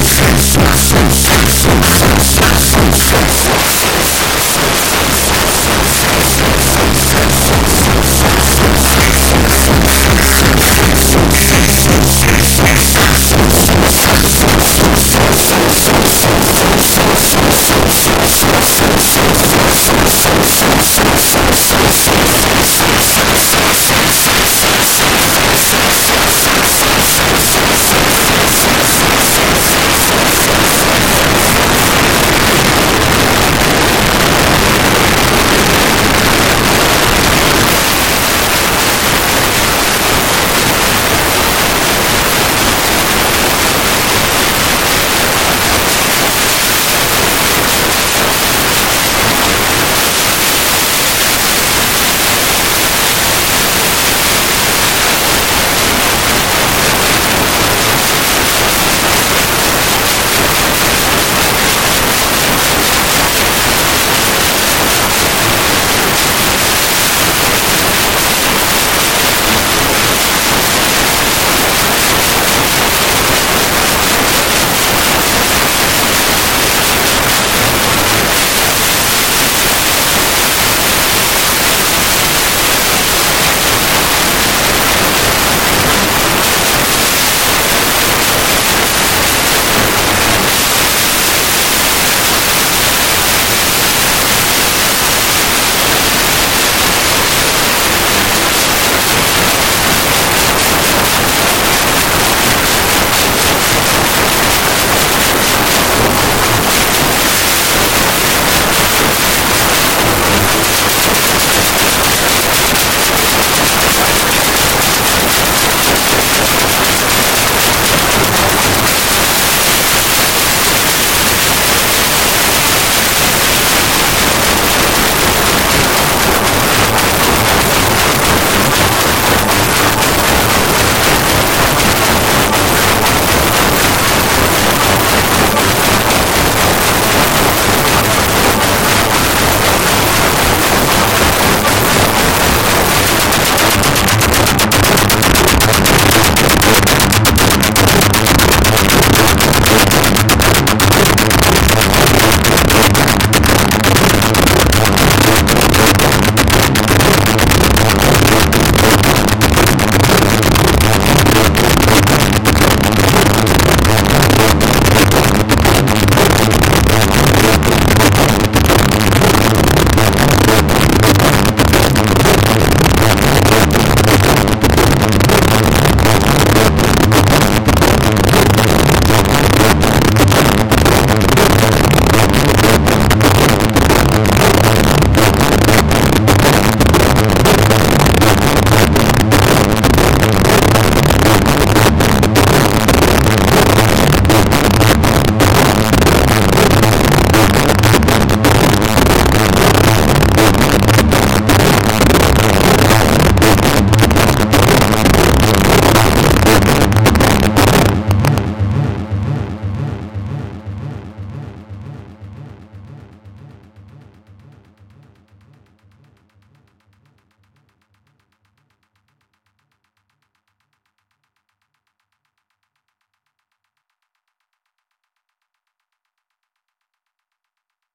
sense, sense, sense, sense, sense,